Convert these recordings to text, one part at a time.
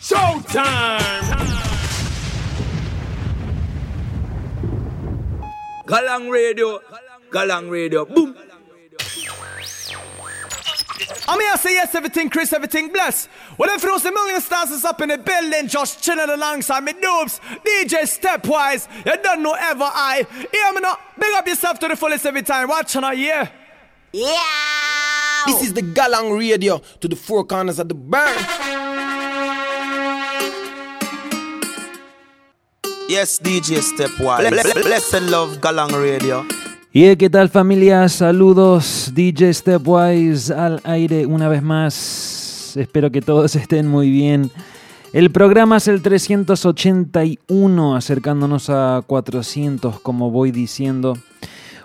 Showtime! Galang Radio, Galang Radio, boom! I'm here say yes, everything Chris, everything bless. Well, then throws a million stances up in the building, just chilling alongside me noobs, DJ Stepwise. You don't know ever I. Hear me now, big up yourself to the fullest every time. Watching I yeah. Yeah! This is the Galang Radio to the four corners of the burn. Yes, DJ Stepwise. Bless and love Galang Radio. Y qué tal familia, saludos DJ Stepwise al aire una vez más. Espero que todos estén muy bien. El programa es el 381, acercándonos a 400 como voy diciendo.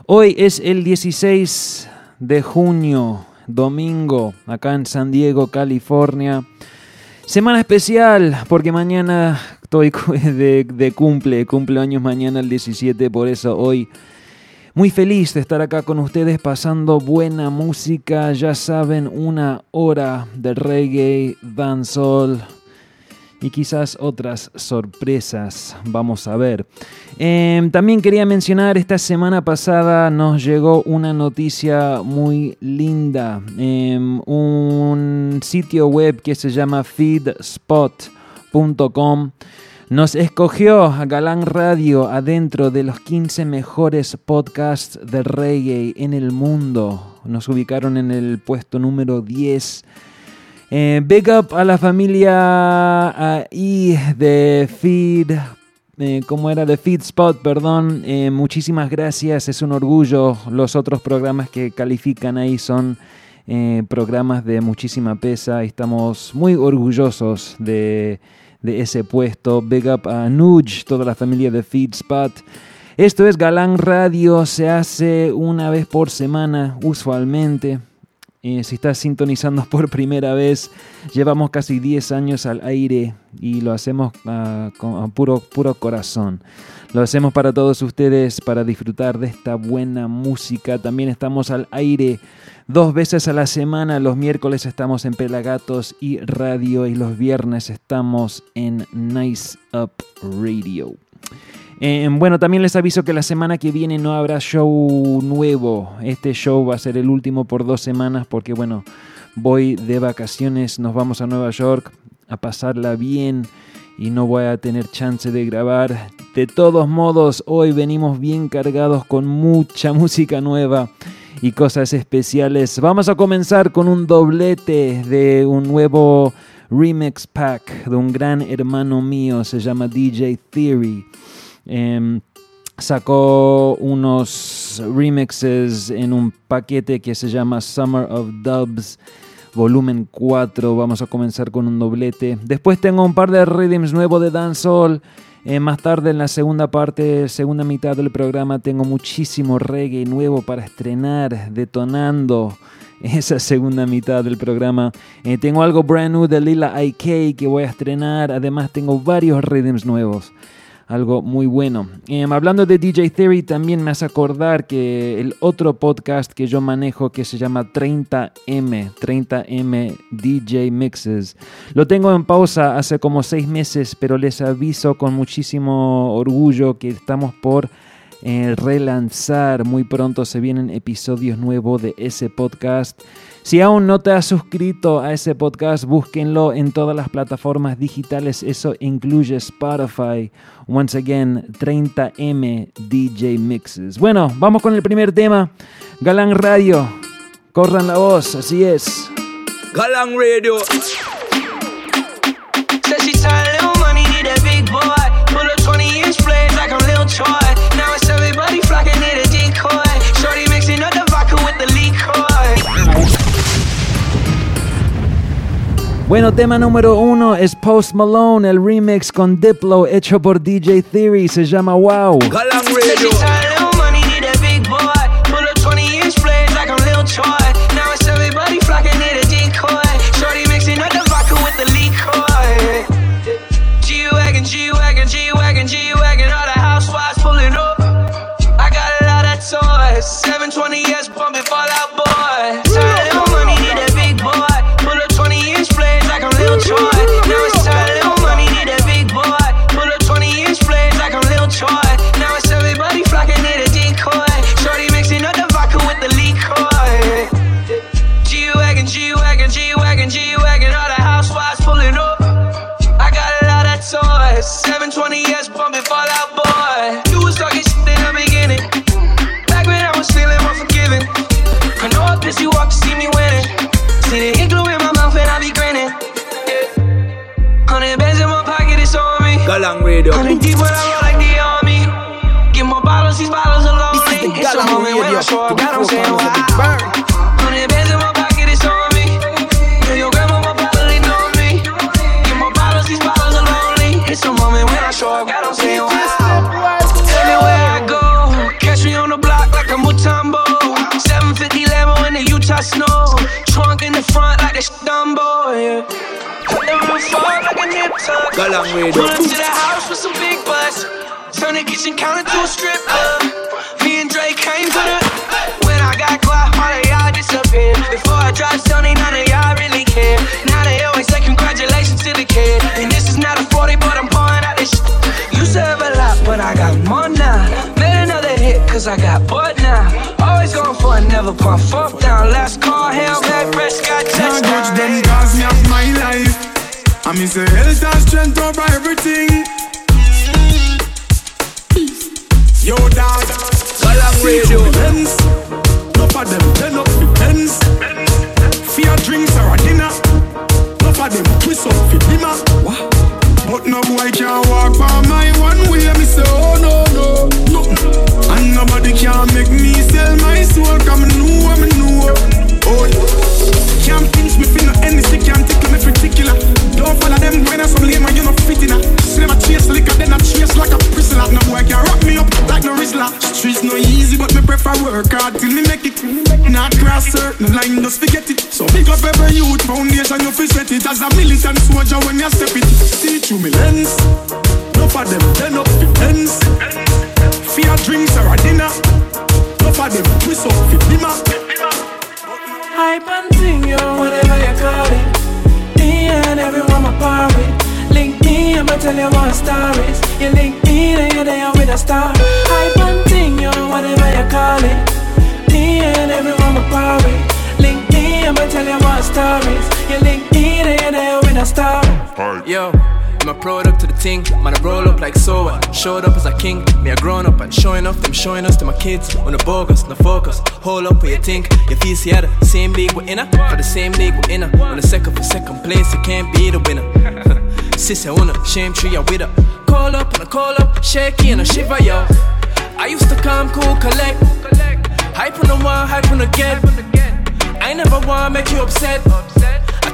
Hoy es el 16 de junio, domingo, acá en San Diego, California. Semana especial porque mañana estoy de, de cumple, cumpleaños mañana el 17, por eso hoy muy feliz de estar acá con ustedes pasando buena música, ya saben, una hora de reggae, dancehall y quizás otras sorpresas, vamos a ver. Em, también quería mencionar, esta semana pasada nos llegó una noticia muy linda, em, un sitio web que se llama feedspot.com nos escogió a Galán Radio adentro de los 15 mejores podcasts de reggae en el mundo. Nos ubicaron en el puesto número 10. Eh, big up a la familia y de Feed, eh, como era de Feed Spot, perdón. Eh, muchísimas gracias, es un orgullo. Los otros programas que califican ahí son programas de muchísima pesa. Estamos muy orgullosos de de ese puesto. Big up a Nuge, toda la familia de Feedspot. Esto es Galán Radio, se hace una vez por semana usualmente. Si estás sintonizando por primera vez, llevamos casi 10 años al aire y lo hacemos ah, con puro, puro corazón. Lo hacemos para todos ustedes, para disfrutar de esta buena música. También estamos al aire dos veces a la semana. Los miércoles estamos en Pelagatos y Radio y los viernes estamos en Nice Up Radio. Eh, bueno, también les aviso que la semana que viene no habrá show nuevo. Este show va a ser el último por dos semanas porque, bueno, voy de vacaciones, nos vamos a Nueva York a pasarla bien y no voy a tener chance de grabar. De todos modos, hoy venimos bien cargados con mucha música nueva y cosas especiales. Vamos a comenzar con un doblete de un nuevo remix pack de un gran hermano mío, se llama DJ Theory. Em, sacó unos remixes en un paquete que se llama Summer of Dubs volumen 4. Vamos a comenzar con un doblete. Después tengo un par de rhythms nuevos de dancehall. Eh, más tarde en la segunda parte, segunda mitad del programa, tengo muchísimo reggae nuevo para estrenar, detonando esa segunda mitad del programa. Eh, tengo algo brand new de Lila IK que voy a estrenar. Además tengo varios rhythms nuevos algo muy bueno. Em, hablando de DJ Theory, también me hace acordar que el otro podcast que yo manejo que se llama 30M, 30M DJ Mixes, lo tengo en pausa hace como seis meses, pero les aviso con muchísimo orgullo que estamos por eh, relanzar. Muy pronto se vienen episodios nuevos de ese podcast. Si aún no te has suscrito a ese podcast, búsquenlo en todas las plataformas digitales. Eso incluye Spotify. Once again, 30M DJ Mixes. Bueno, vamos con el primer tema. Galán Radio. Corran la voz, así es. Galán Radio. Bueno, tema número uno es Post Malone, el remix con Diplo hecho por DJ Theory, se llama Wow. Galang Radio. Hundred deep when I like the army. Get more bottles, these bottles are lonely. This is the Galang Radio I show to up, the God, I'm saying corners of the wow. Nip tuck. Galang Radio. Pull up to the house with some big butts. Turn the kitchen counter to a strip club. Me and Drake came to the. When I got quiet, all of y'all disappeared. Before I dropped Stoney, none of y'all really care. Now they always say congratulations to the kid. And this is not a 40, but I'm pouring out this shit. Used to have a lot, but I got more now. Made another hit, cause I got bored now. Always going for it, never pump fuck down. Last call, hell, back, fresh, got Can't I me say health and strength over everything. Yo dog. Galang Radio. Benz Enough of them turn up the Benz Fear drinks or a dinner. Enough of them twist up the dimmer. What? But no boy can walk by my one way. Me say oh no no no. And nobody can make me sell my soul. Come know me know Oh Can't pinch me finna any sick Can't tickle me particular. Don't follow them when I'm some lame and you not in a Never chase liquor then I chase like a prisoner No boy can rock me up like no Rizzler. Streets no easy but me prefer work hard Till me make it. Not cross certain line just forget it So big up every youth foundation you fi set it As a militant soldier when you step it. See through me lens. No for them turn up the ends Fear drinks or a dinner. No for them twist up the dimmer Hype and sing yo, whatever you call it. Me and everyone my party. Link me, I'ma tell you what stories. You link me, then you're there with a star. Hype and sing yo, whatever you call it. Me and everyone my party. Link me, I'ma tell you what stories. You link me, then you're there with a star. Yo, I'm a product to the thing. Man, I roll up like so what? Showed up as a king. Me, I grown up and showing off them, showing us to my kids. On the bogus, no focus. Hold up what you think. You feel see the same league we're in. For the same league we're in. On the second for second place, you can't be the winner. Sis, I wanna shame tree, I with her. Call up and I call up, shaky and I shiver, yo. I used to come cool, collect. Hype on the one, hype on the get. I never wanna make you upset.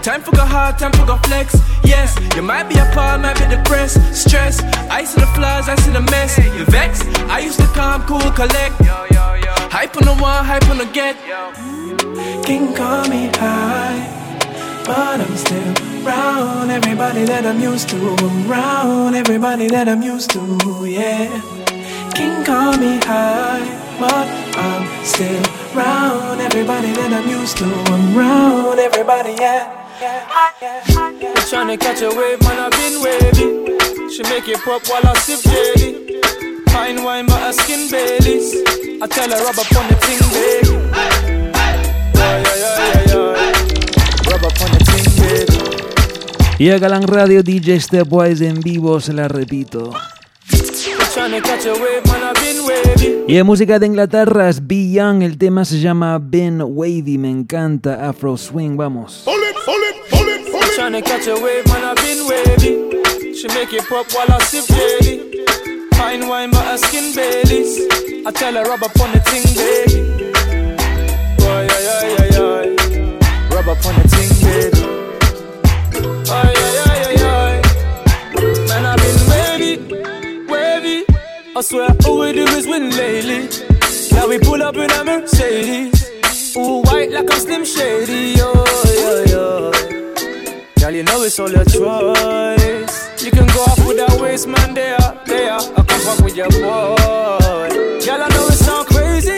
Time for go hard, time for go flex. Yes, you might be appalled, might be depressed, stress. I see the flaws, I see the mess. You vex? I used to calm, cool, collect. Yo, yo, yo Hype on the one, hype on the get. King call me high, but I'm still round everybody that I'm used to. Round everybody that I'm used to, yeah. King call me high, but I'm still round everybody that I'm used to. I'm round everybody, yeah. Catch a wave, I've been. She make it pop while I sip wine, skin. I tell her rub up baby. Yeah. Y a Galang Radio DJ Stepwise en vivo, se la repito. Y de música de Inglaterra es Be Young, el tema se llama Ben Wavy, me encanta Afro Swing, vamos. Fine wine, but her skin Baileys. I tell her rub up on the ting, baby. Boy. Rub up on the ting, baby. Oh, I swear, all we do is win lately. Now we pull up in a Mercedes. Ooh, white like a Slim Shady, yo, yo, yo. Girl, you know it's all your choice. You can go off with that waist, man, there, there. I come fuck with your boy. Girl, I know it sound crazy,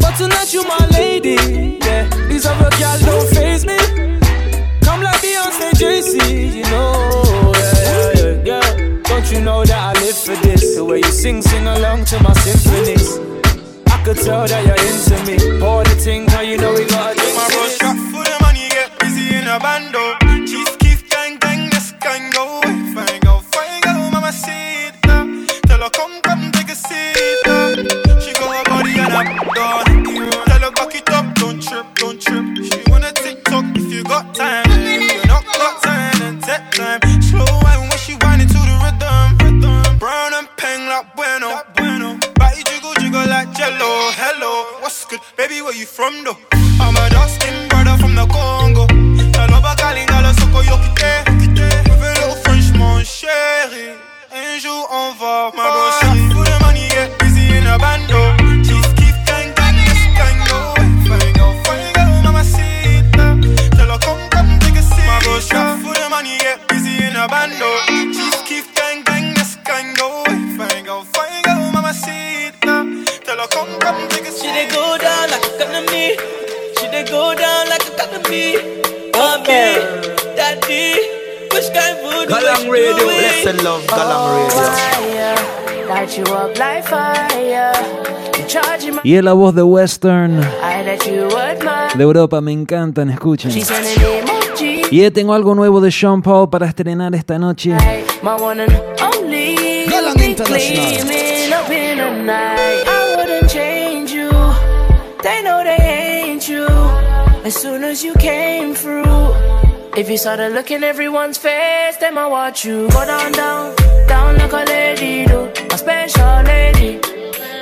but tonight you my lady. Yeah, these other girl don't phase me. Come like Beyonce, JC, you know. Yeah, yeah, yeah, yeah. Don't you know that I live for this? The way you sing, sing along to my symphonies. I could tell that you're into me. Pour the thing, how you know we gotta do My road shot for the money, get busy in a bando. From Galang you Radio. do Blessed love, Galang Radio. Fire, light you up like fire. You charging my Y es la voz de Western eye that you admire. de Europa, me encantan, escuchen. She's sending emoji. Y eh, tengo algo nuevo de Sean Paul para estrenar esta noche. My one and only. Galang Be International. Gleaming up in the night. I wouldn't change you. They know they ain't you. As soon as you came through. If you started looking everyone's face, then I watch you go down, down, down like a lady do. My special lady.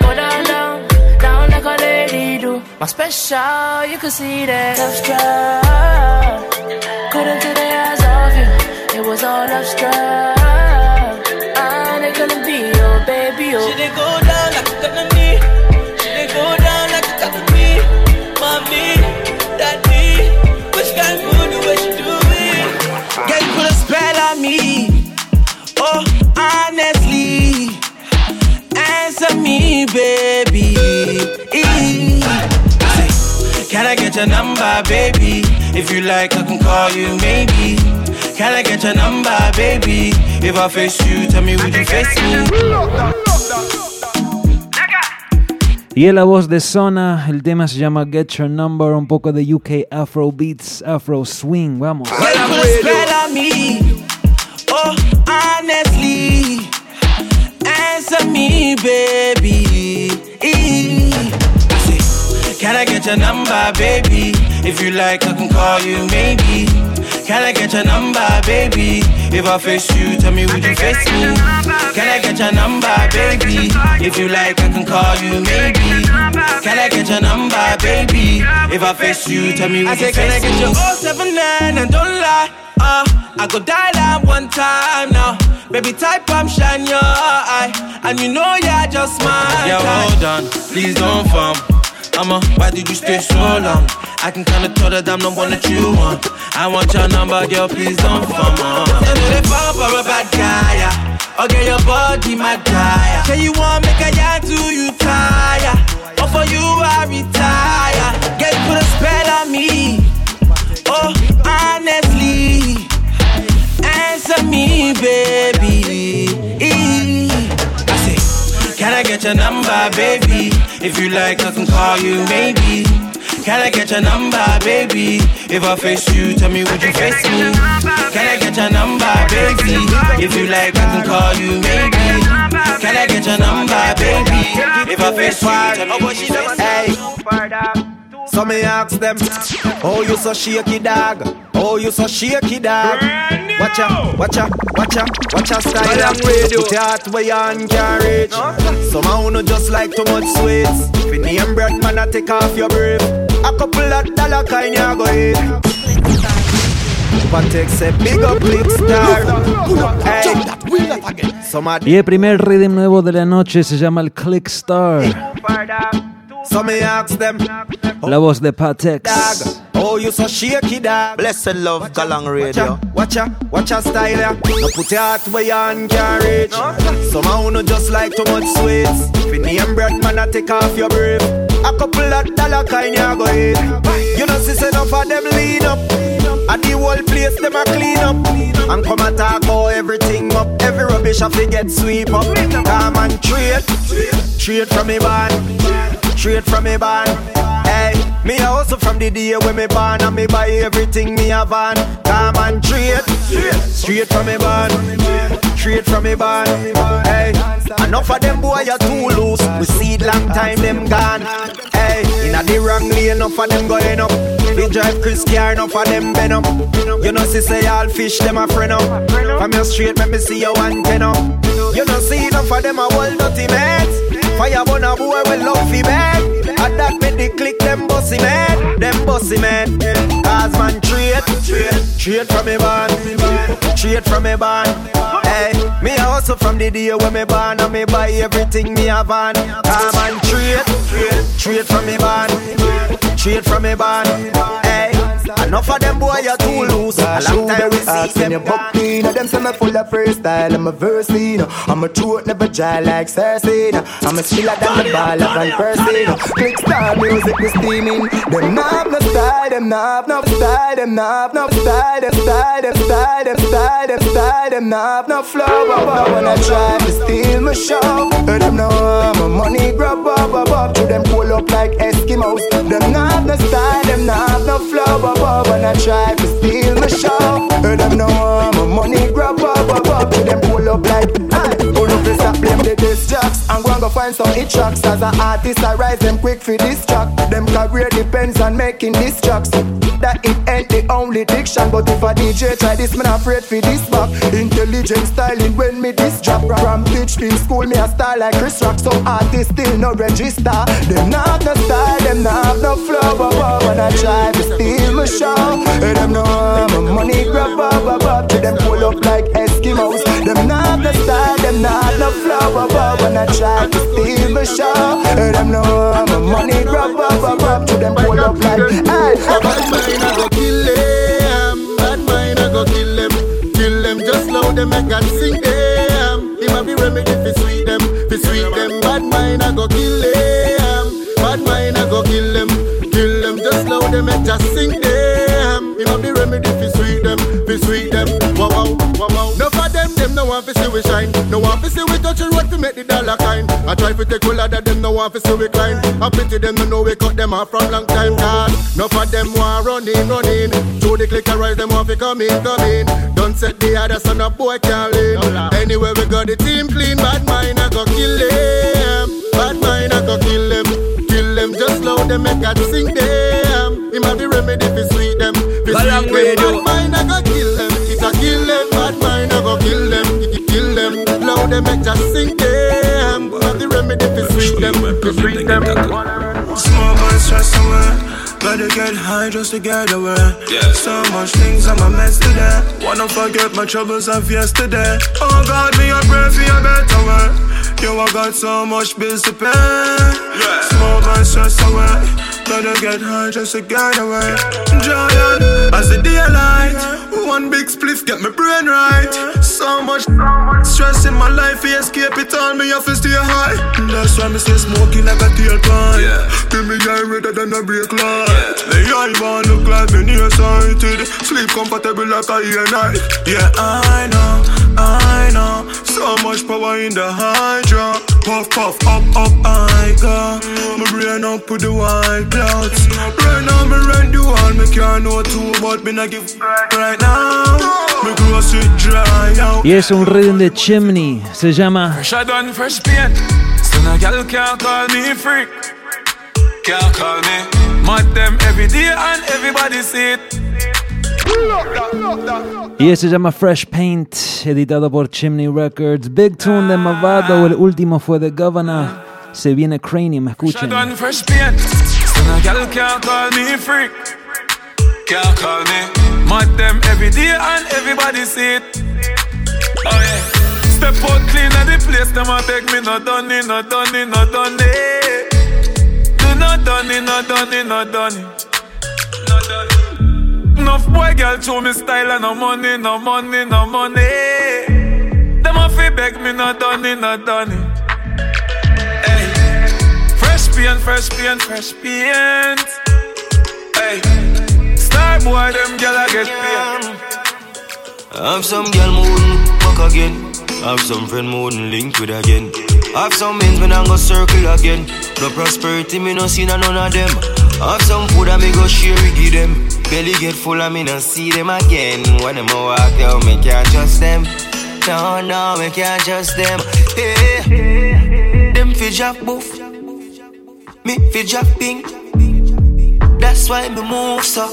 Go down, down, down like a lady do. My special, you could see that struck. Couldn't take their eyes off you. It was all struck. And it couldn't be your baby, oh. Baby. Can I get your number, baby? If you like, I can call you, maybe. Can I get your number, baby? If I face you, tell me, would you face me? Y es la voz de Sona, el tema se llama Get Your Number, un poco de UK Afro Beats, Afro Swing, vamos. Girl, you put a spell on me. Oh, honestly. Answer me, baby. Can I get your number, baby? If you like, I can call you, maybe. Can I get your number, baby? If I face you, tell me, would you face me? Can I get your number, baby? If you like, I can call you, maybe. Can I get your number, baby? If I face you, tell me, would you face me? I say, can I get your 079 and don't lie? Uh, I go dial up one time now. Baby, type I'm shine your eye. And you know you're just mine. Yeah, hold on, please don't farm. I'ma, why did you stay so long? I can kinda tell that I'm the one that you want. I want your number, girl, please don't farm. You know they fall for a bad guy. yeah. Get your body my tire. Say you want make a yarn to you tire. Or for you I retire. Get put a spell on me. Oh, honestly. Answer me, baby. Can I get your number, baby? If you like, I can call you, maybe. Can I get your number, baby? If I face you, tell me, would you face me? Can I get your number, baby? If you like, I can call you, maybe. Can I get your number, baby? If I face you, tell me, would you face me? So me ask them, oh you so shaky dog, oh you so shaky dog. Watch out, watch out, watch out, watch out style. Galang Radio. Put your heart where your hand can reach. Some who no just like too much sweets. If you name bread, man, I take off your breath. A couple of dollar kind you go eat. Y el primer rhythm nuevo de la noche se llama el Click Star, so me ask them, la voz de Patex. dog, oh you so shaky dog. Blessed love, Galang Watcha, Radio. watcha, watcha style ya. No put your heart where your hand can reach. Some who no just like too much sweets. If you name bread, man, I take off your breath. A couple of dollar kind you go eat. You know, see, say enough of them lean up. At the whole place, them a clean up. And come and talk about everything up. Every rubbish I get sweep up. Come and trade, trade from me band, trade from me band. Hey, me a from the day when me born and me buy everything me have on. Come and trade, straight from me band, straight from me band. Hey, enough of them boy you are too loose. We see it long time them gone. Hey, In inna the wrong lane, enough of them going up. We drive Chris car, enough of them bend up. You know, see say all fish them a friend up. From your street, let me see your antenna. You know, see enough of them a whole dirty mates. Fire burn a boy with love fi beg. But that make the click them bossy man, them bossy man. Cause man trade, trade, from me band, trade from me band. Hey, me a hustle from the day when me born and me buy everything me have on. Come and trade, trade, from me band, trade from me band. Hey. Enough of them boy you too loose. A long time we see them buck me. Now them say me full of freestyle. I'm a verse you know. I'm a truth never dry like Cersei. know. I'm a skiller than the ball of Van Persie. know. Click star music we steaming. Them have no style. Them have no style. Them have no style. Them style. Them style. Them style. Them style. Them have no flow. But when I try to steal my show, them know my money grab up up. To them pull up like Eskimos. Them have no style. Them have no flow. But when I try to steal my show, them know my money grab up up. To them pull up like. Pull up stop blame the disc jocks and go and go find some hit tracks. As an artist, I rise them quick for this track. Them career depends on making this tracks. That it ain't the only diction, but if a DJ try this, man I'm afraid for this back. Intelligent styling when me this drop. From pitch in school, me a style like Chris Rock. so artists still no register. Them not no style, them not have no flow. But, when I try to steal my show, eh, them know my money grab up, up, up. To them pull up like Eskimos. Them not the style, them not have no flow. But, when I try to steal my show, eh, them know my money grab up, up, up. To them pull up like hey. Bad mind I go kill them, bad mind I go kill them, kill them just loud them make God sing them. He might be remedy for sweet them, for sweet them. Bad mind I go kill them, bad mind I go kill them, kill them just loud them make just sing them. He might be remedy for sweet them, for sweet them. Wow wow no want to see we shine, no want to see we touch the road to make the dollar kind. I try to take all of them no want to see we climb. I pity them, no know we cut them off from long time. Cause no for them want running, running. Through the click and rise, them want to come in, come in. Don't set the other son up, boy can't lean. Anyway, we got the team clean, bad mind I go kill them. Bad mind I go kill them, kill them just loud them make God sing them. He might be remedy for sweet them, for sweet them. Kill them. Loud make just sing them. Have the remedy for sweet them, for sweet them. Small boy stress away. Gotta get high just to get away. Yeah. So much things I'm a mess today. Wanna forget my troubles of yesterday. Oh God, me a pray for a better way. Yo, I got so much bills to pay. Yeah. Small boy stress away. Gotta get high just to get away. Giant as the daylight. One big spliff get my brain right. So much stress in my life, we escape it all. Me have to stay high. That's why me stay smoking like a tailpipe. Yeah. Give me eye redder than a brake light. Me eye want look like me nearsighted. Sleep comfortable like a ear night. Yeah, I know, I know. So much power in the hydro. Puff, puff, up, up, I go. My brain up with the white clouds. Right now, me run the wall. Me can't know too, but me not give right now. Me gross it dry out. Y es un rhythm de Chimney, se llama Fresh I done fresh paint. So no girl can't call me freak. Can't call me. Mad them every day and everybody see it. Y ese se llama Fresh Paint, editado por Chimney Records. Big Tune de Mavado, el último fue de Govana. Se viene Cranium, escuchen. fresh paint. So no girl can't call me freak. Can't call me. Mad them every day and everybody see it. Oh yeah. Step out clean at the place, them a beg me no done it, no done it, no done it. Not done it, no done it, no done it. Enough boy girl show me style and no money, no money, no money. Them a beg me no done it, no done it. Hey, fresh paint, fresh paint, fresh paint. Hey, star boy them gyal a get paid. Have some girl me wouldn't fuck again. Have some friend me wouldn't link with again. I have some men me not go circle again. No prosperity me no see none of them. I have some food that me go share it give them. Belly get full and me no see them again. When them walk out, me can't trust them. No, no, me can't trust them. Hey, them fi drop boof. Me fi drop pink. That's why me move so.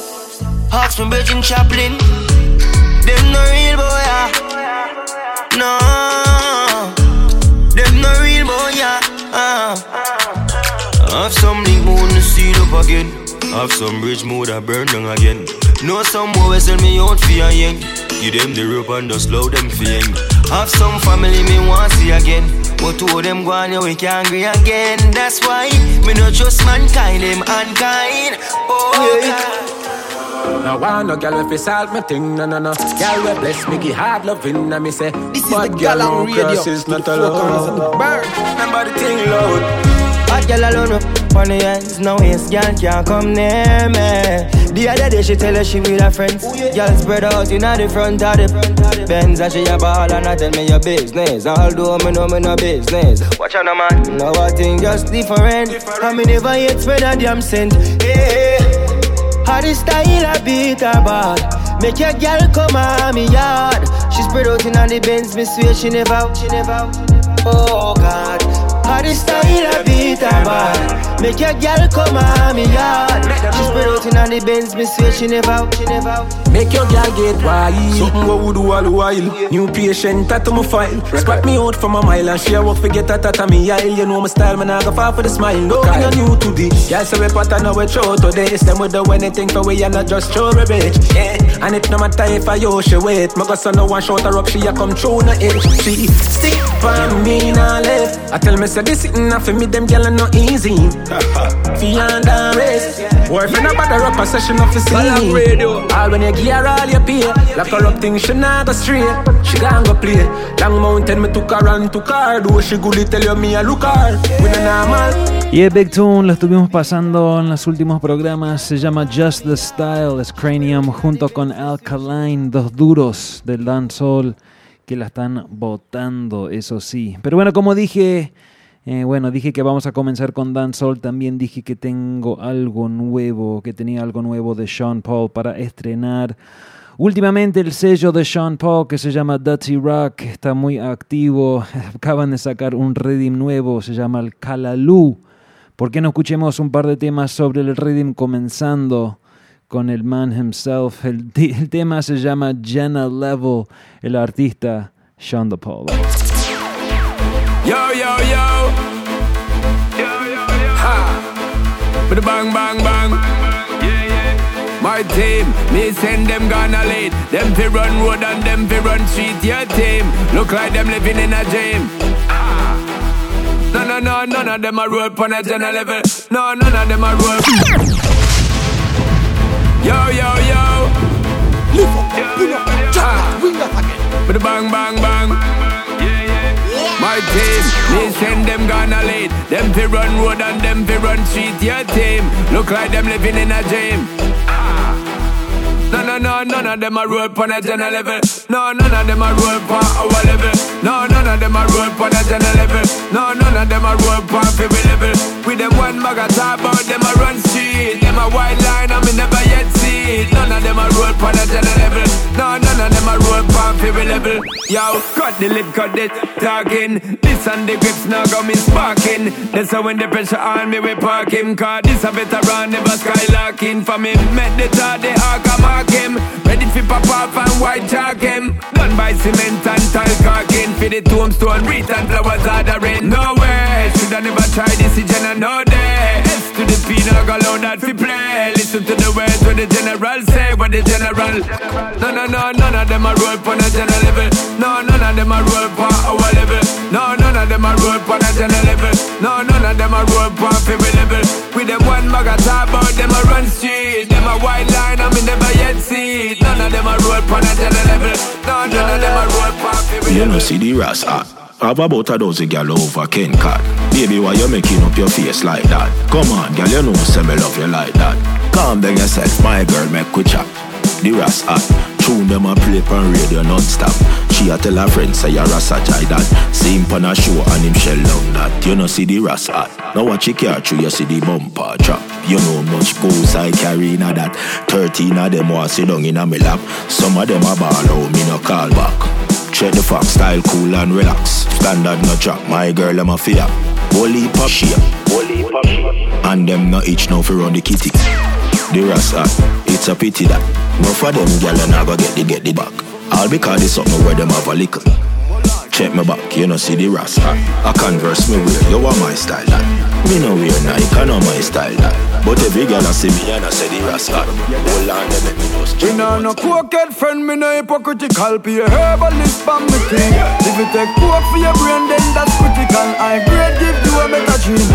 Ask me Virgin Chaplin. Them no real boy, yeah. No. Boy, yeah. Have some link moon again. Have some bridge mood I burn down again. Know some boys sell me out for a yen. Give them the rope and just slow them for. Have some family me want see again. But two of them go on, yeah, we can't agree again. That's why me not trust mankind, them unkind. Oh, God. No want no girl if it's all me thing, no no no. Girl we bless me, give hard loving, and me say this is the Galang Radio. is not alone. Burn. Remember the thing loud. Hot girl alone up on the ends, no waste, girl can't come near me. The other day she tell her she with her friends. Oh, girl spread out in the front of the Benz and she a ball and I tell me your business. Although me know me no business. Watch out, no man. Now I think just different. I me never yet spread a damn cent. Hey, how the style I beat her bad. Make your girl come on me yard. She spread out in the Benz, me swear she never she never out. Oh God. How the style I beat her bad. Make your girl come on me yard. She spread out in the Benz, me swear she never out, she never. Make your girl get wild. Something what we do all the while. New patient tattoo my file. Spot me out from a mile and she a walk forget that at me aisle. You know my style, man I go far for the smile. No, you're new to this. Girl say we pattern now we show today. It's them we do anything for we and not just show a bitch. Yeah. And it no matter if I yo she wait. My go son no one shot her up. She a come through no edge. She stick by me now left. I tell me say this sitting off for me them gyal no easy. Fi under race. Boyfriend a bother up a session of the Galang scene. Radio. All when you give her all you pay Lock her up thing she not go straight She gon' go play Long mountain me took her and took her Do she good tell you me a look her We no normal Y el Big Tune lo estuvimos pasando en los últimos programas. Se llama Just the Style, es Cranium, junto con Alkaline, dos duros del dancehall que la están botando, eso sí. Pero bueno, como dije, eh, bueno, dije que vamos a comenzar con dancehall. También dije que tengo algo nuevo, que tenía algo nuevo de Sean Paul para estrenar. Últimamente el sello de Sean Paul que se llama Dirty Rock está muy activo. Acaban de sacar un rhythm nuevo, se llama el Calalú. ¿Por qué no escuchemos un par de temas sobre el rhythm comenzando con el man himself? El, tema se llama Jenna Level, el artista Sean the Paul. Yo, yo, yo. With the bang, bang, bang. My team, me send them gonna lead. Them fi run road and them fi run street. Your team, look like them living in a dream. Ah. No, no, no, none of them are roll on a general level. No, none of them are roll. Yo, yo, yo. Lift up, bring up, jump, wing up again. With the bang, bang, bang. My team, send them gonna lead. Them fi run road and them fi run street. Your team, look like them living in a dream. No, no, no, none of them are roll on a general level. No, none of them are roll on our level. No, none of them are roll on a general level. No, none of them are roll on every level. With them one bag of talk about them a run street. Them a white line and me never yet see. None of them are roll on a general level. No, none of them are roll on every level. Yo, cut the lip, cut it, talking. This and the grips now got me sparking. That's how when the pressure on me we park him. Cause this a veteran never skylarking. For me, met the tar, the arc I Ready for pop off and white chalk him. Done by cement and tile caulking. For the tombstone, wreath and flowers ordering. No way, should I never try this, it's no day. S to the go loud that we play. Listen to the words what the general say, what the general. No, no, no, none of them are roll on a general level. No, none of them are roll on our level. No, none of them are roll on a general level. No, none of them are roll on every level. With them one bag of talk about them a run street. Them a white line, I me never yet see. None of them are roll on a general level. No, none of them are roll on You level. know, see the ras hot. Have about a dozen gal over Ken Cat. Baby, why you making up your face like that? Come on, gal, you know say me love you like that. Calm down yourself, my girl, make we chat. The ras hot. Tune them a play on radio non-stop. She a tell her friends say you're a jai that. See him on a show and him shell down that. You know see the ras hot. Now watch your car through you see the bumper drop. You know much goals I carry in a that. Thirteen of them want sit down in a me lap. Some of them a ball out, me no call back. Check the fox style, cool and relax. Standard no chop, my girl I'm a fear. Holy pop shit. Holy pop shit. And them no itch no for run the kitty. The rasta, it's a pity that. No for them and I go get the get the back. All because it's something where them have a liquor. Check me back, you know see the rasta. I converse me with you are my style that. Me no wear Nike, I know my style that. But every girl I see me and I say the rascal. Hold on, they make me just Me nah no cokehead friend, me no hypocritical. Be a herbalist for me thing. If you take coke for your brain, then that's critical. I grade give you a better dream.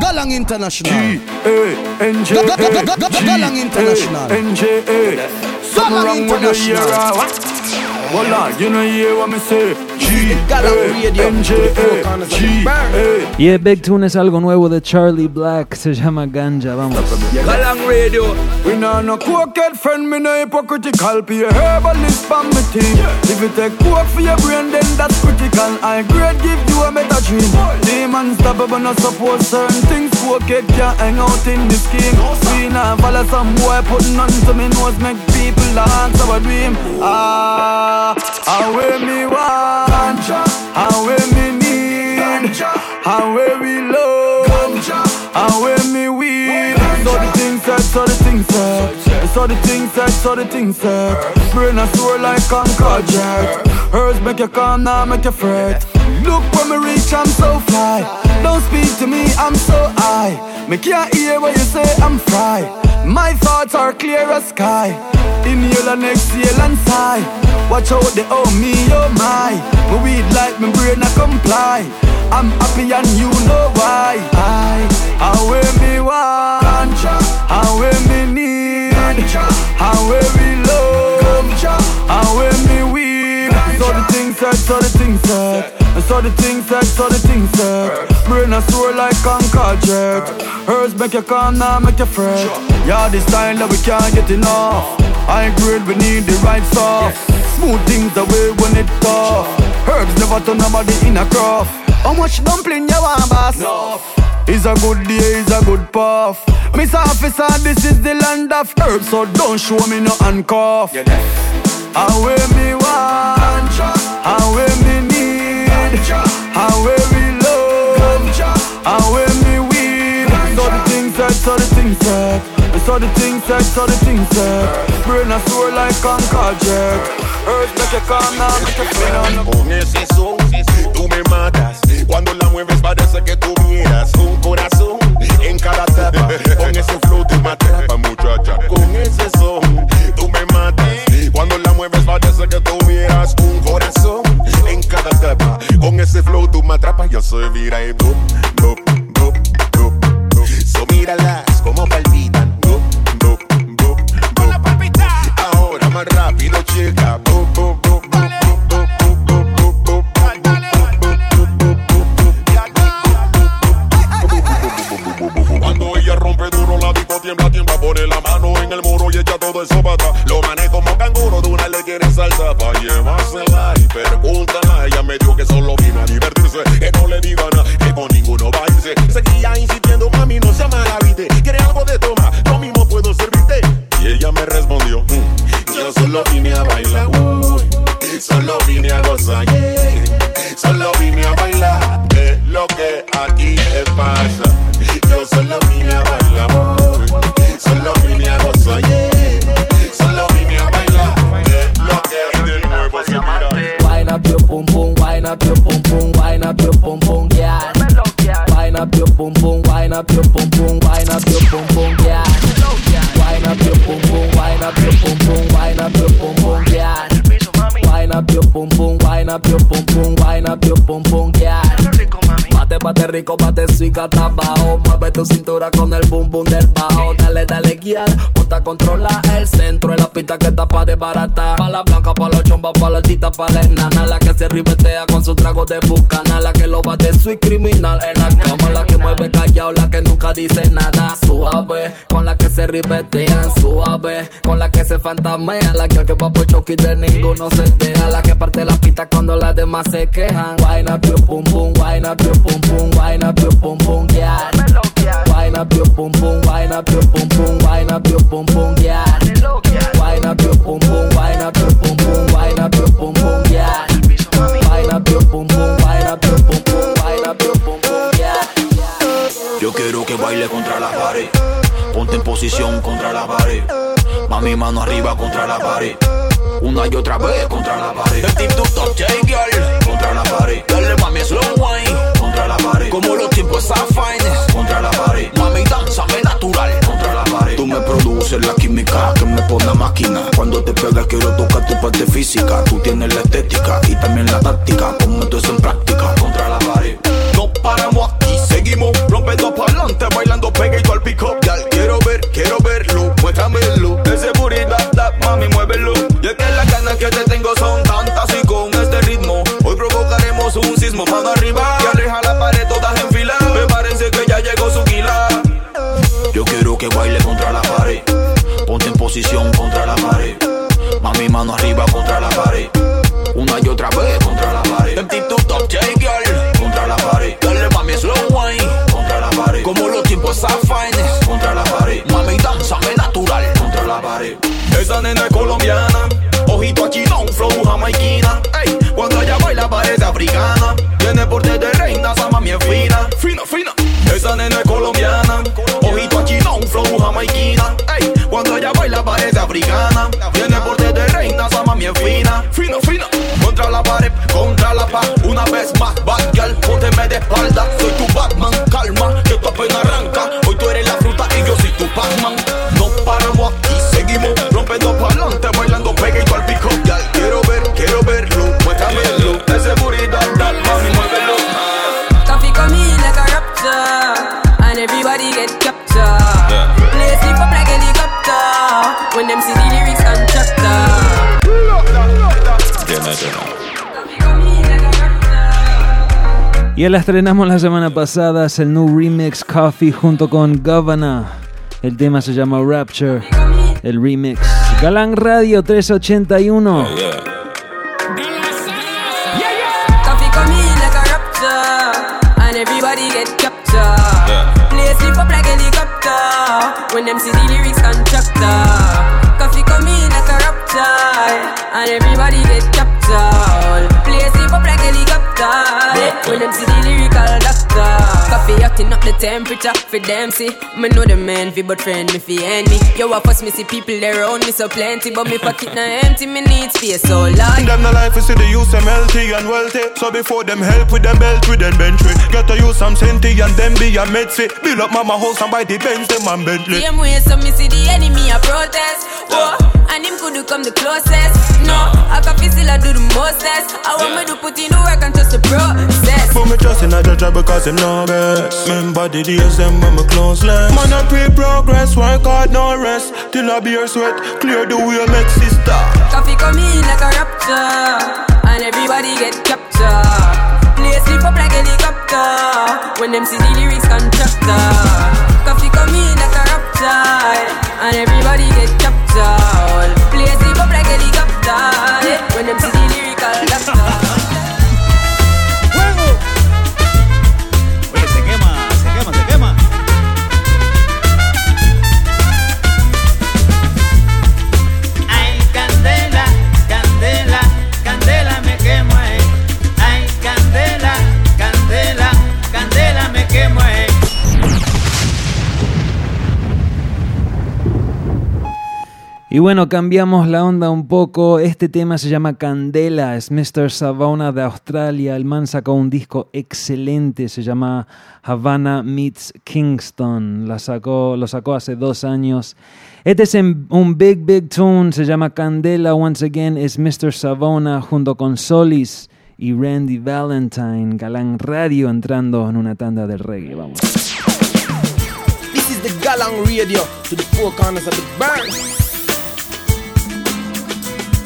Galang International. G-A-N-J-A. Ga- ga- ga- ga- ga- Galang International. N-J-A. Something Galang wrong with the year. International. Hold on, you know hear what me say. Galang Radio. G-A-N-J-A. G-A. Y el Big Tune es algo nuevo de Charlie Black, se llama Ganja, vamos. Galang Radio. We nah no cokehead friend, me no hypocritical. Be a herbalist for me thing. If you take coke for your brain, then that's critical. I grade give you a better dream. Demons stop but not support certain things. Cokehead can't hang out in the scheme. We nah follow some boy putting on to me nose, make people dance our dream. Ah, how way me want, how way me need, how way we love, how way me weed. So the things said, so the things said, so the things said, so the things said. Brain a sore like Concord jet. Hers make you calm, now make you fret. Look when me reach, I'm so fly. Don't speak to me, I'm so high. Me can't hear what you say, I'm fried. My thoughts are clear as sky. In Inhale and exhale and sigh. Watch out, they owe me, oh my. Me weed like me brain a comply. I'm happy and you know why. I, how way me want, how way me need, how way we love, how way me weed. So the things said, so the things said. And so the things said, so the things said. Brain a sore like Concord jet. Hers make you calm, now make you fret. Yeah, this style that we can't get enough. High grade, we need the right stuff. Smooth things away when it tough. Herbs never turn nobody in a craft. How much dumpling you want, boss? It's a good day, it's a good puff. Miss Officer, this is the land of herbs, so don't show me no handcuff. Way me want, how way me things set. It's all the things set, it's all the things set. Brain a soul like concord jet. Earth make you calm now, make you feel clean up. Ribetean. Suave, con la que se fantasmea. La que que va por choque de ninguno se deja. La que parte la pista cuando las demás se quejan. Wine up your boom boom, wine up your boom boom, wine up your boom boom, yeah. Wine up your boom boom, wine up your boom boom, wine up your boom boom, yeah. Wine up your boom boom, wine up your boom boom, wine up your boom boom, yeah. Wine up your boom boom, wine up your boom boom, wine up your boom boom, yeah. Yo quiero que baile contra la pared. Ponte en posición contra la pared. Mami, mano arriba contra la pared. Una y otra vez contra la pared. El team top girl. Contra la pared. Dale mami slow wine. Contra la pared. Como los tiempos a fine. Contra la pared. Mami, danzame natural. Contra la pared. Tú me produces la química que me pone a máquina. Cuando te pegas quiero tocar tu parte física. Tú tienes la estética y también la táctica. Ponme todo eso en práctica. Contra la pared. No paramos aquí, seguimos rompiendo para adelante, bailando pegadito al pico. Quiero ver, quiero muéstramelo. De seguridad, da, mami, muévelo. Y es que las ganas que te tengo son tantas y con este ritmo hoy provocaremos un sismo. Mano arriba y aleja la pared todas en fila. Me parece que ya llegó su quila. Yo quiero que baile contra la pared. Ponte en posición contra la pared. Mami, mano arriba contra la pared. Una y otra vez contra la pared. Empty to top J girl. Contra la pared. Dale mami slow wine. Contra la pared. Como los tiempos a fines. Contra la pared. Mami, danzame Esa nena es colombiana. Ojito a chino, un flow jamaiquina. Ey, cuando ella baila parece africana. Tiene porte de reina, esa mami es fina. Fina, fina. Esa nena es colombiana. Ojito a chino, un flow jamaiquina. Ey, cuando ella baila parece africana. Tiene porte de reina, esa mami es fina. Fina, fina. Contra la pared, contra la paz. Una vez más, bad girl, Ya la estrenamos la semana pasada, es el new remix Coffee junto con Governor. El tema se llama Rapture, el remix. Galán Radio 381. Coffee Koffee hotting up the temperature for them see. Me know the man fi but friend me fi enemy. Yo, I first me see people there around me so plenty, but me pocket na empty. Me need space so long. Them the life is see the use them healthy and wealthy. So before them help with them belt with them bentley. Got to use some senti and them be a medsi. Build up mama house and buy the Benz them and Bentley. Same way, so me see the enemy a protest. Whoa, and him could come the closest. No, I can feel still I do the mostest. I want me to put in the work and trust the process. Put me trust in the job because them know best. Remember the days them when me closeless. Man I pre progress, work hard no rest. Till I beer sweat, clear the way make sister. Koffee come in like a raptor, and everybody get captured. Play sleep up like helicopter when them see the lyrics constructor. Koffee come in like a raptor, and everybody Y bueno, cambiamos la onda un poco. Este tema se llama Candela, es Mr. Savona de Australia. El man sacó un disco excelente, se llama Havana Meets Kingston. La sacó, lo sacó hace dos años. Este es un big, big tune, se llama Candela. Once again, es Mr. Savona junto con Solis y Randy Valentine. Galán Radio entrando en una tanda del reggae. Vamos. This is the Radio to the four of the.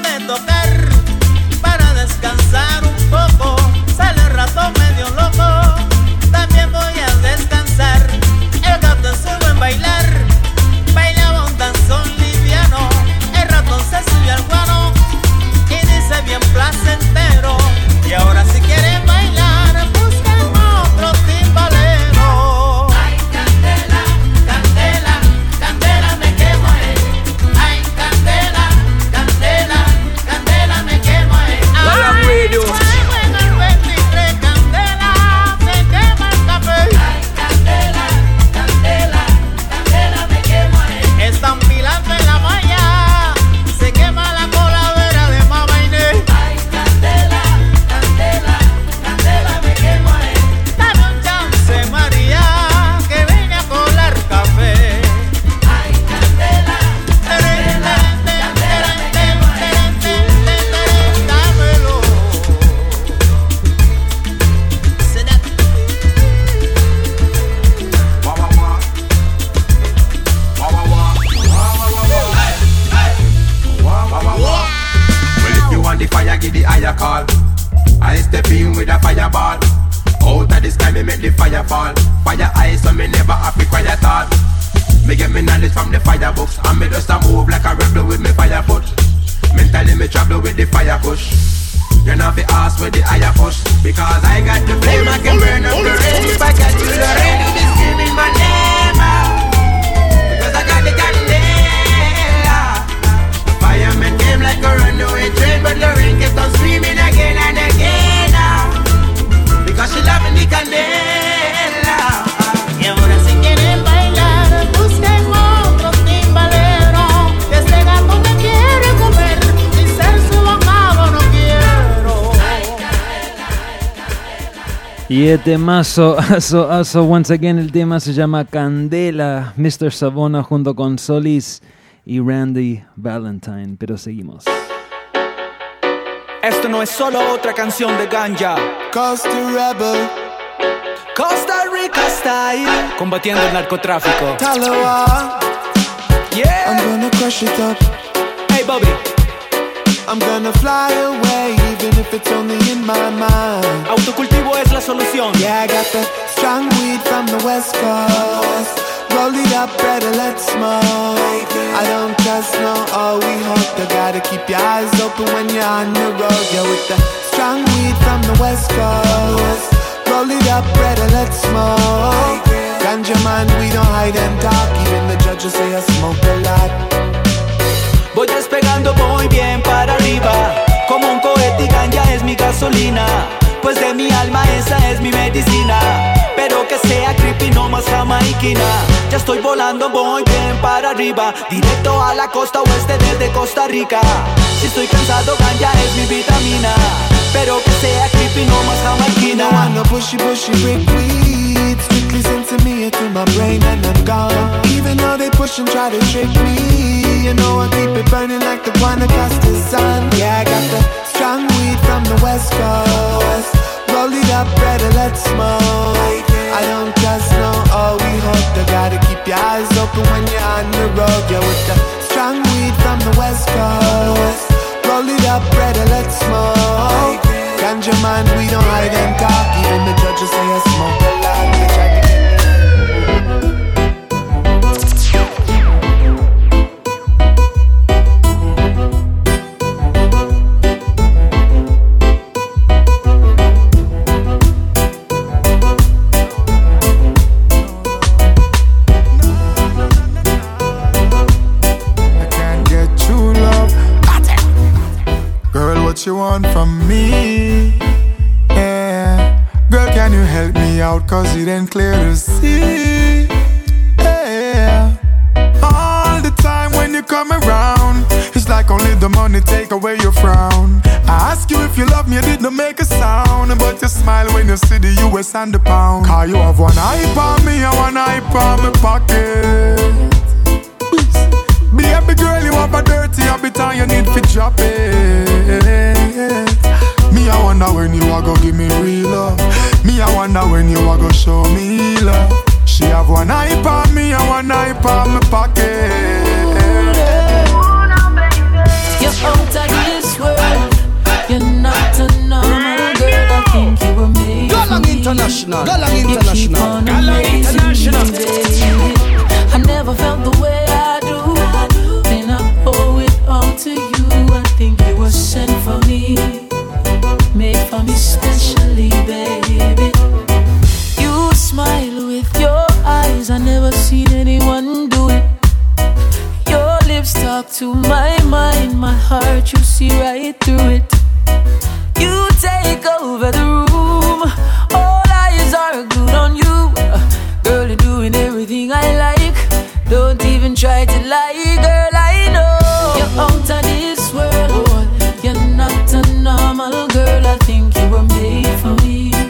de tocar para descansar un poco. Sale el ratón. Y el temazo, aso, aso, once again, el tema se llama Candela, Mr. Savona junto con Solis y Randy Valentine, pero seguimos. Esto no es solo otra canción de ganja. Costa Rebel. Costa Rica style. Combatiendo el narcotráfico. Talawa. Yeah. I'm gonna crush it up. Hey, Bobby. I'm gonna fly away, even if it's only in my mind. Autocultivo es la solución. Yeah, I got the strong weed from the west coast. Roll it up, better let's smoke. I don't just no all we hope. You gotta keep your eyes open when you're on the road. Yeah, with the strong weed from the west coast. Roll it up, better let's smoke. Ganja mind, we don't hide and talk. Even the judges say I smoke a lot. Voy despegando muy bien para arriba. Como un cohete y ganja es mi gasolina. Pues de mi alma esa es mi medicina. Pero que sea creepy no más jamaiquina. Ya estoy volando muy bien para arriba. Directo a la costa oeste desde Costa Rica. Si estoy cansado ganja es mi vitamina. Pero que sea creepy no más jamaiquina. No no pushy pushy sent to me to my brain and I'm gone. Even though they push and try to trick me You know I keep it burning like the one across the sun. Yeah, I got the strong weed from the west coast. Roll it up, better let's smoke. I don't just know all we hope You gotta keep your eyes open when you're on the road. Yeah, with the strong weed from the west coast. Roll it up, better let's smoke. Ganja man, we don't hide and talk. Even the judges say I smoke. A lot out? Cause it ain't clear to see. Yeah. All the time when you come around, it's like only the money take away your frown. I ask you if you love me, you did not make a sound. But you smile when you see the US and the pound. Cause you have one eye on me and one eye on my pocket. Baby girl, you have a dirty habit and you need to drop it. Me, I wonder when you are gonna give me real love. Me, I wonder when you are gonna show me love. She have one eye on me and one eye on my pocket. You're out of this world. You're not a normal girl. I think you were made Galang for me. International. Galang You keep International. on Galang amazing International. me. I never felt the way I do. Then I owe it all to you. I think you were sent for me, made for me specially, baby. You smile with your eyes. I never seen anyone do it. Your lips talk to my mind, my heart, you see right through it. You take over the room,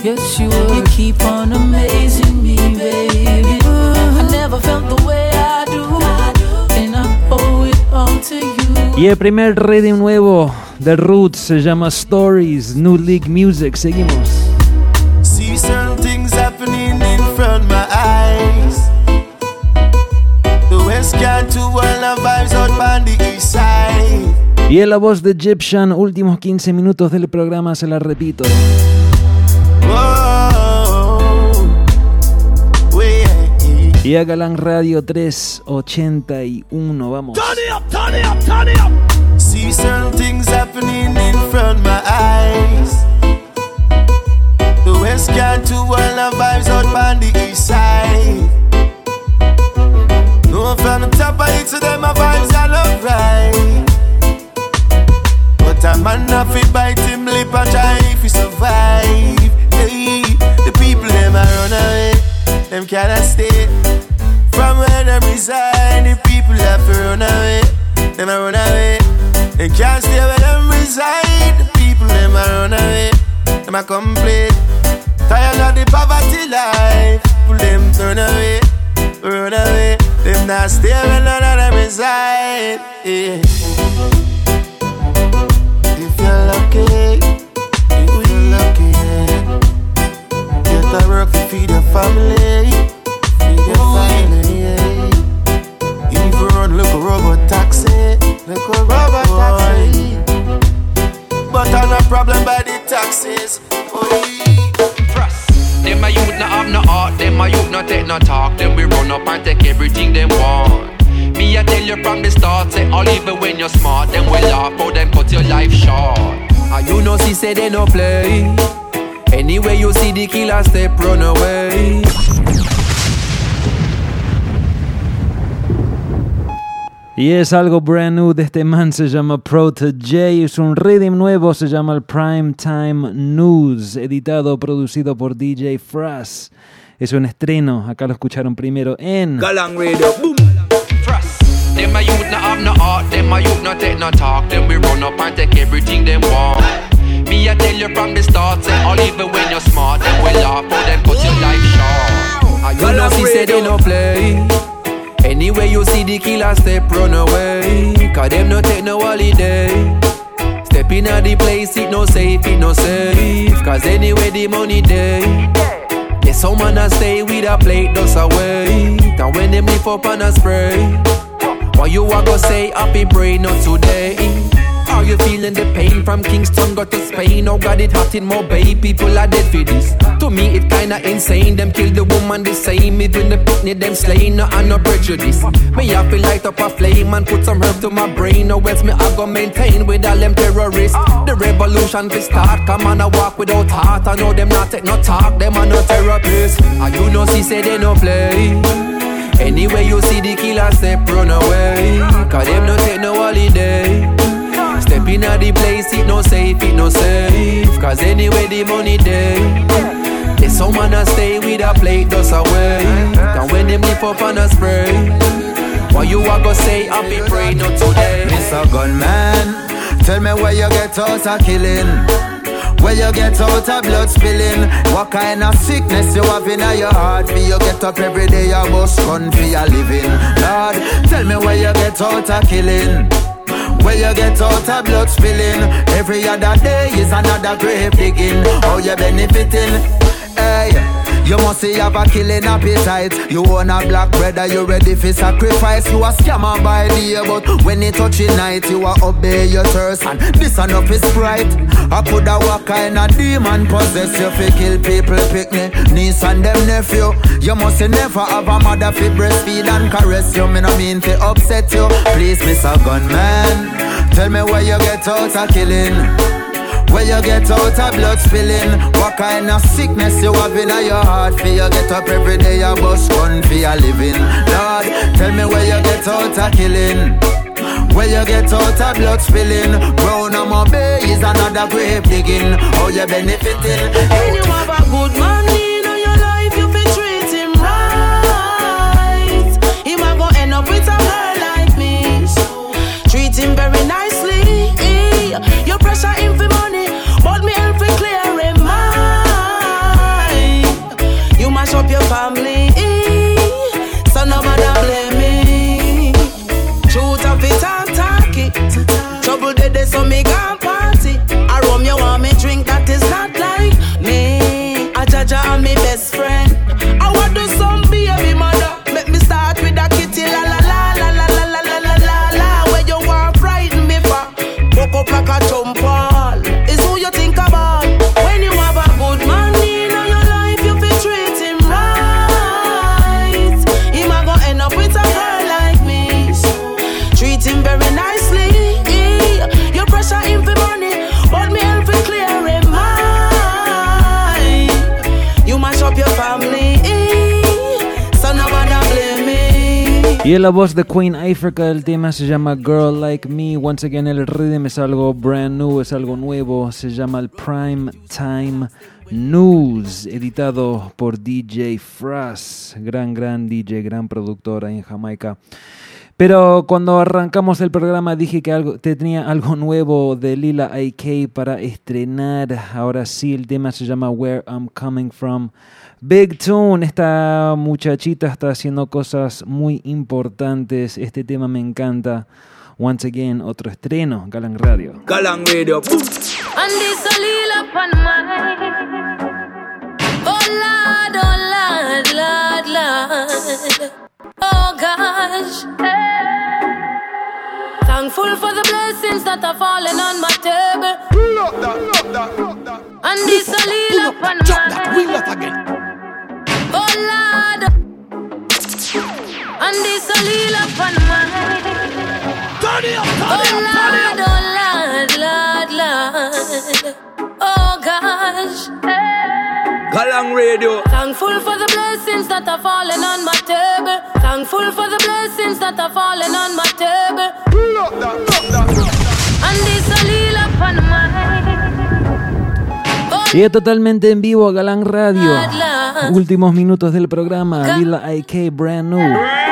Yes, you were. You keep on amazing me, baby. I never felt the way I do. And I owe it all to you. Y el primer rhythm nuevo de Roots se llama Stories, New League Music. Seguimos. See certain things happening in front my eyes. The West can to all the vibes out on the east side. Y en la voz de Egyptian, últimos 15 minutos del programa, se la repito. Whoa. Galang Radio 381, vamos. Turn it up, turn it up, turn it up. See certain things happening in front of my eyes. The West can to all the vibes out on the east side. No from the top of it to them, my vibes are love right. But a man have to bite him lip and try if he survive. The people them a run away, them cannot stay. From where them reside, the people have to run away, them a run away. They can't stay where them reside, the people them a run away, them a complain. Tired of the poverty life, people them turn away, run away. Them not stay where none of them reside. Yeah. If you're lucky, Get a work to feed your family, feed your oh. family, yeah. If you run, look a robot taxi, look a robot taxi. But I'm not problem by the taxes. Them a youth no have no heart, them a youth no take no talk. Them we run up and take everything them want. Me I tell you from the start, say all even when you're smart, them will laugh or them cut your life short. And you know see say they no play. Anyway you see the killer step run away. Y es algo brand new de este man, se llama Protege, es un rhythm nuevo, se llama el Prime Time News, editado, producido por DJ Fras. Es un estreno, acá lo escucharon primero en Galang Radio, boom. Them a youth no have no heart, them a youth no take no talk. Them we run up and take everything them want. Me I tell you from the start, say all even when you're smart, them will laugh oh, or them cut your life short. And you know see say they no play. Anyway you see the killer step run away, cause them no take no holiday. Step in the place, it no safe, it no safe. Cause anyway the money day. There's some man a stay with a plate dust away. And when them lift up and a spray. Why you a go say happy brain not today? Are you feeling the pain from Kingston got to Spain? Oh God, it hot in Mobay, people are dead for this. To me, it kinda insane. Them kill the woman the same, even the picnic them slain. No, I no prejudice. Me have to light up a flame and put some herb to my brain. No else me I go maintain with all them terrorists. The revolution will start. Come on, I walk without heart. I know them not take no talk. Them are no therapists. And you know, see say they no play. Anyway, you see the killer step run away. Cause them no take no holiday. Step in the place, it no safe, it no safe. Cause anyway, the money day. There's someone a stay with a plate dust away. And when them lift up on a spray. Why you a go say happy pray not today? Mr. Gunman, tell me where you get out of killing. Where you get out of blood spilling What kind of sickness you have in your heart For you get up every day you bust gun for your living Lord, tell me where you get out of killing where you get out of blood spilling. Every other day is another grave digging How you benefiting? Hey you must have a killing appetite. You want a black brother, you ready for sacrifice. You a scammer by day, but when it touching night, you a obey your thirst. And this enough is bright. I coulda what kind of demon possess you fi kill people, pick me niece and them nephew. You must never have a mother fi breastfeed and caress you. Me no mean fi upset you. Please, Mr. Gunman, tell me where you get out of killing. Where you get out of blood spilling What kind of sickness you have in your heart? For you get up every day you bust gun for your living. Lord, tell me where you get out of killing. Where you get out of blood spilling. Brown on my bay is another grave digging. How you benefiting? When you have a good man Y la voz de Queen Africa el tema se llama Girl Like Me. Once again el rhythm es algo brand new, es algo nuevo. Se llama el Prime Time News, editado por DJ Frost, gran, gran DJ, gran productora en Jamaica. Pero cuando arrancamos el programa dije que algo, tenía algo nuevo de Lila AK para estrenar. Ahora sí, el tema se llama Where I'm Coming From. Big Tune, esta muchachita está haciendo cosas muy importantes. Este tema me encanta. Once again, otro estreno, Galang Radio. Galang Radio. Oh Lord, Oh gosh. Thankful for the blessings that are falling on my table. And this a little upon my again. Oh Lord. And this a little upon my Turn it up, turn it up, turn it up. Oh, oh Lord, Lord, Lord. Oh gosh. Galang Radio. Thankful for the blessings that are falling on my table. Thankful for the blessings that are falling on my table. And this a lila upon Y totalmente en vivo a Galán Radio. Últimos minutos del programa. Lila IK Brand New.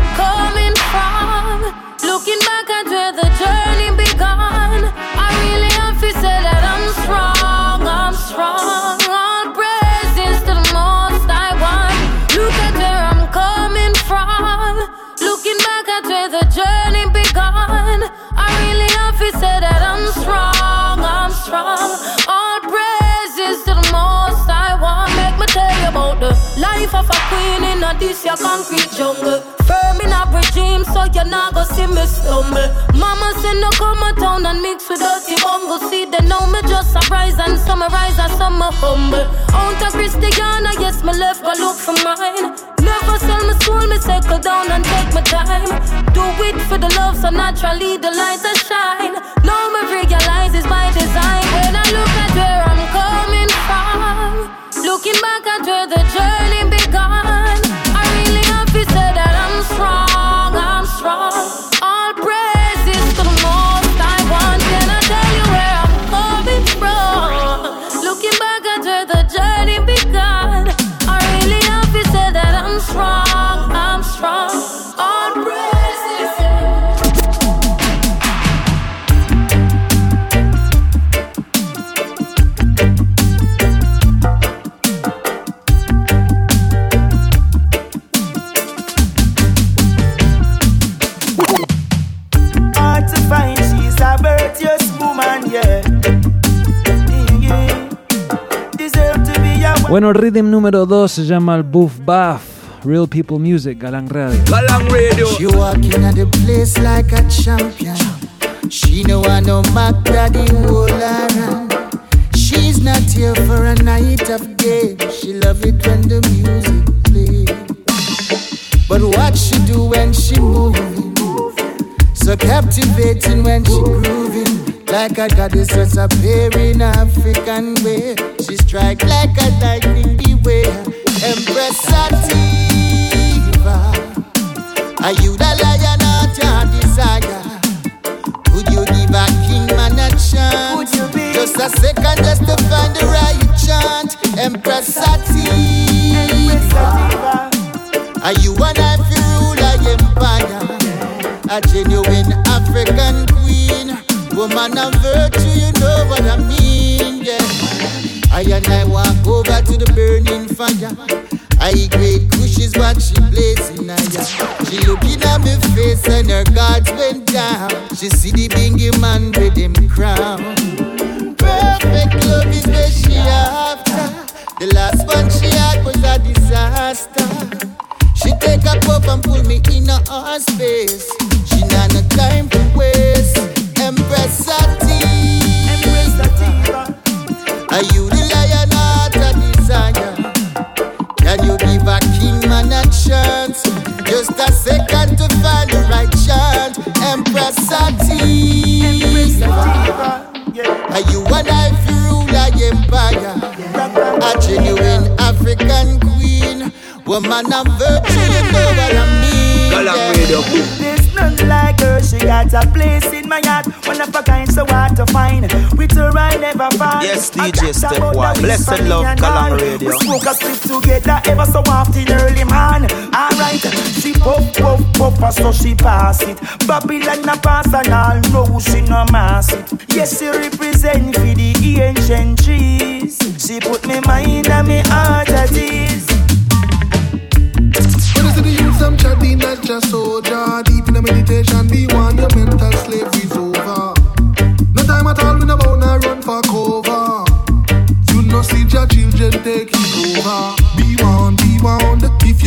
Looking back at where the loss I really am feel that I'm strong, I'm strong. All praise is the most I want Look at her I'm coming from Looking back at the journey began, I really have to say that I'm strong, I'm strong. A queen in a this your concrete jungle. Firm in a regime, so you not go see me stumble. Mama said no come a town and mix with dirty bungle. See they know me just surprise and summarize as some humble. Out of Christiana, yes, me left go look for mine. Never sell my soul, me circle down and take my time. Do it for the love, so naturally the lights that shine. Now me realize it's by design. When I look at where I'm coming from, looking back at where the journey Bueno, el rhythm número 2 se llama el Buff Buff. Real People Music, Galang Radio. Galang Radio. She walking at the place like a champion. She know I know Mac Daddy hold around. She's not here for a night of game. She love it when the music plays. But what she do when she moving? So captivating when she grooving. Like a goddess appearing African way. She strike like a lightning beware. Empress Sativa. Are you the lion of your desire? Would you give a king man a chance? Just a second just to find the right chant. Empress Sativa. Are you an African ruler empire? A genuine African. Woman of virtue, you know what I mean, yeah. I and I walk over to the burning fire. I great is what she blazing yeah. She looking at me face and her guards went down. She see the bingy man with him crown. Perfect love is where she after. The last one she had was a disaster. She take a puff and pull me in her space. She not no time to waste. Empress Sativa. Empress Sativa. Are you the lion heart of desire? Can you give a king man a chance? Just a second to find the right chant. Empress Sativa. Are you and I fi rule a empire? A genuine African queen. Woman of virtue, you know what I mean. Galang Radio. There's none like her, she got a place in so hard to find. With her, I never find. Yes, DJ Step One. Blessed love, Galang Radio. We smoke a split together ever so often early, man. Alright, she puff, puff, puff, so she pass it. Babylon a pass and all know she no mass it. Yes, she represent for the ancient trees. She put me mind and me heart at ease. When I see the youth, I'm chatting, not just soldier. Deep in the meditation, be one, your mental slavery's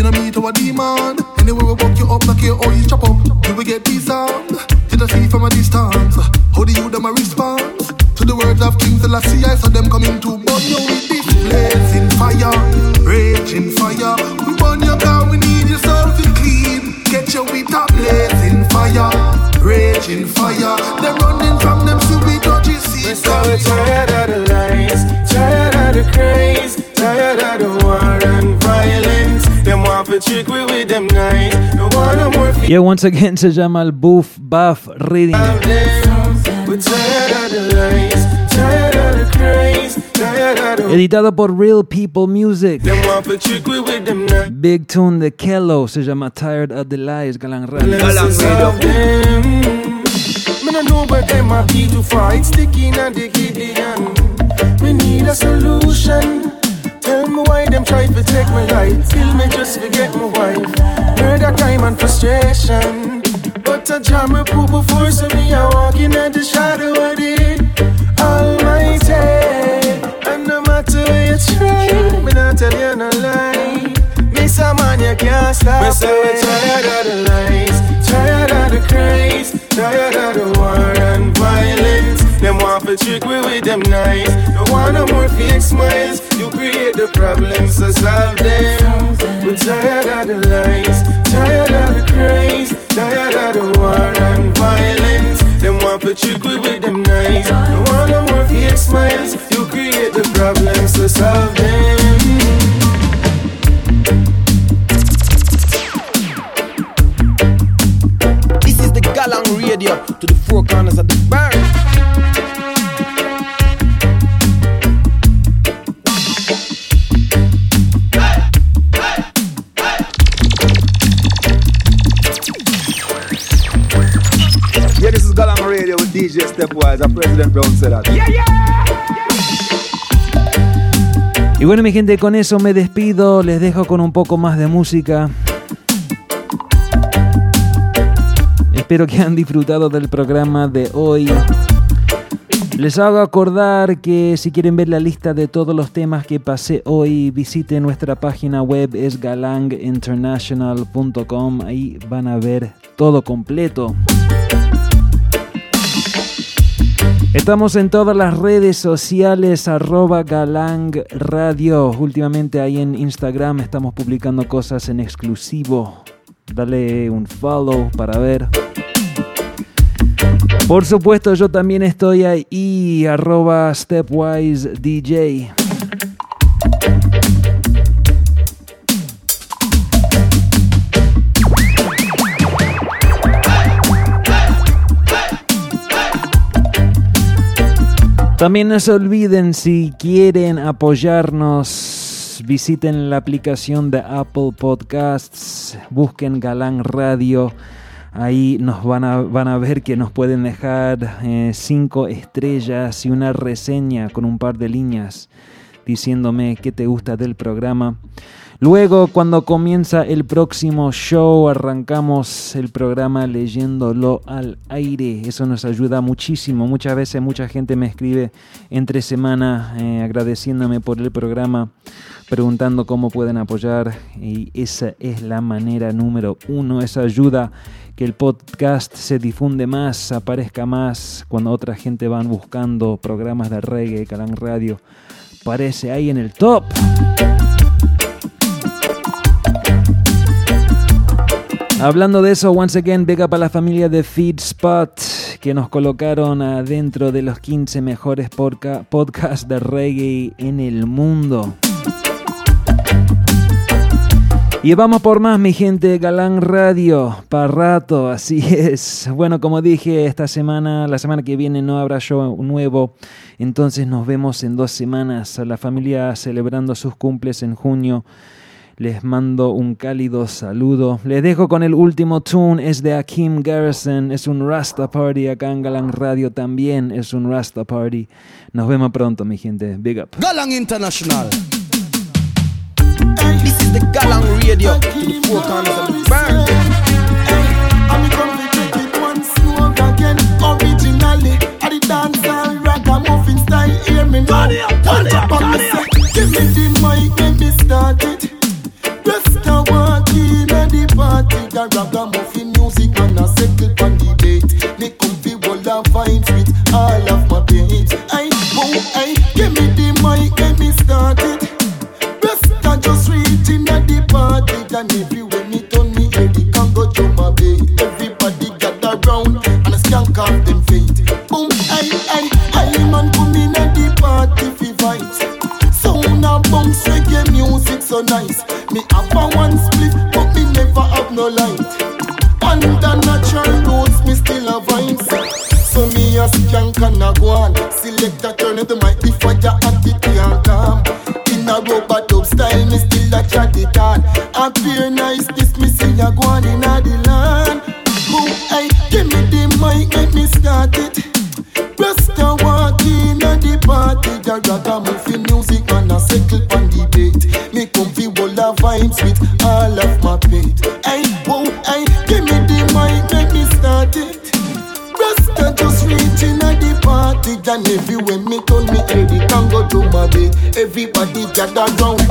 you no meet our demand, anyway we buck you up, knock your oil chop up. You will get sound. You just see from a distance. How do you them a response? To the words of King Selassie, I saw them coming to burn you with this blazing fire, raging fire. We burn your car, we need your soul to clean. Get you with a blazing fire, raging fire. They're running from them stupid dodgy seas. So we're tired of Yeah, once again se llama el Buff Buff Reading. We're tired of the lies, tired of the craze, tired of the Editado por Real People Music. Them want to trick we with them nice. Big Tune de Kello se llama Tired of the Lies, Galang Radio. Try to take my life. Kill me just forget my wife. Murder, crime and frustration. But a jam a poo before so me a walking at the shadow of it. Almighty. And no matter where you try, me not tell you no lie. Miss a man you can't stop. Me say we tired of the lies, tired of the craze, tired of the war and violence. Them want to trick we with them nice. Don't want no more fake smiles. You create the problems, so solve them. We're tired of the lies, tired of the craze, tired of the war and violence. Them want to trick we with them nice. Don't want no more fake smiles. You create the problems, so solve them. DJ Stepwise. And President Brown said that. Yeah, Y bueno, mi gente, con eso me despido. Les dejo con un poco más de música. Espero que han disfrutado del programa de hoy. Les hago acordar que si quieren ver la lista de todos los temas que pasé hoy, visiten nuestra página web, es galanginternational.com. Ahí van a ver todo completo. Estamos en todas las redes sociales, arroba Galang Radio. Últimamente ahí en Instagram estamos publicando cosas en exclusivo. Dale un follow para ver. Por supuesto, yo también estoy ahí, arroba Stepwise DJ. También no se olviden, si quieren apoyarnos, visiten la aplicación de Apple Podcasts, busquen Galán Radio. Ahí nos van a, van a ver que nos pueden dejar eh, cinco estrellas y una reseña con un par de líneas diciéndome qué te gusta del programa. Luego, cuando comienza el próximo show, arrancamos el programa leyéndolo al aire. Eso nos ayuda muchísimo. Muchas veces mucha gente me escribe entre semana eh, agradeciéndome por el programa, preguntando cómo pueden apoyar. Y esa es la manera número uno. Esa ayuda que el podcast se difunde más, aparezca más cuando otra gente van buscando programas de reggae, Calan Radio. Parece ahí en el top. Hablando de eso, once again, big up a la familia de Feed Spot que nos colocaron adentro de los 15 mejores podcasts de reggae en el mundo. Y vamos por más, mi gente, Galán Radio, para rato, así es. Bueno, como dije, esta semana, la semana que viene no habrá show nuevo, entonces nos vemos en dos semanas. La familia celebrando sus cumples en junio. Les mando un cálido saludo. Les dejo con el último tune, es de Akim Garrison, es un Rasta Party acá en Galang Radio también, es un Rasta Party. Nos vemos pronto, mi gente. Big up. Galang International. This is the Galang Radio to the four corners of the burn. I'm come to take it once more again. Originally, I did dance all ragamuffin style. Hear me now. Punch up on the set. Give me the mic, let me start ragamuffin music and a settle on the date. Me come fi roll a vibes with all of a chat it on. Appear nice, this me see a go on in the land. Boom, hey, give me the mic, make me start it. Rasta walk in at the party, the ragamuffin music and a circle on the beat. Me come fi roll a vibes with all of my pate. Hey, whoa, hey, give me the mic, make me start it. Rasta just reaching at the party, and everywhere me turn me hear the Congo to my beat. Everybody gather round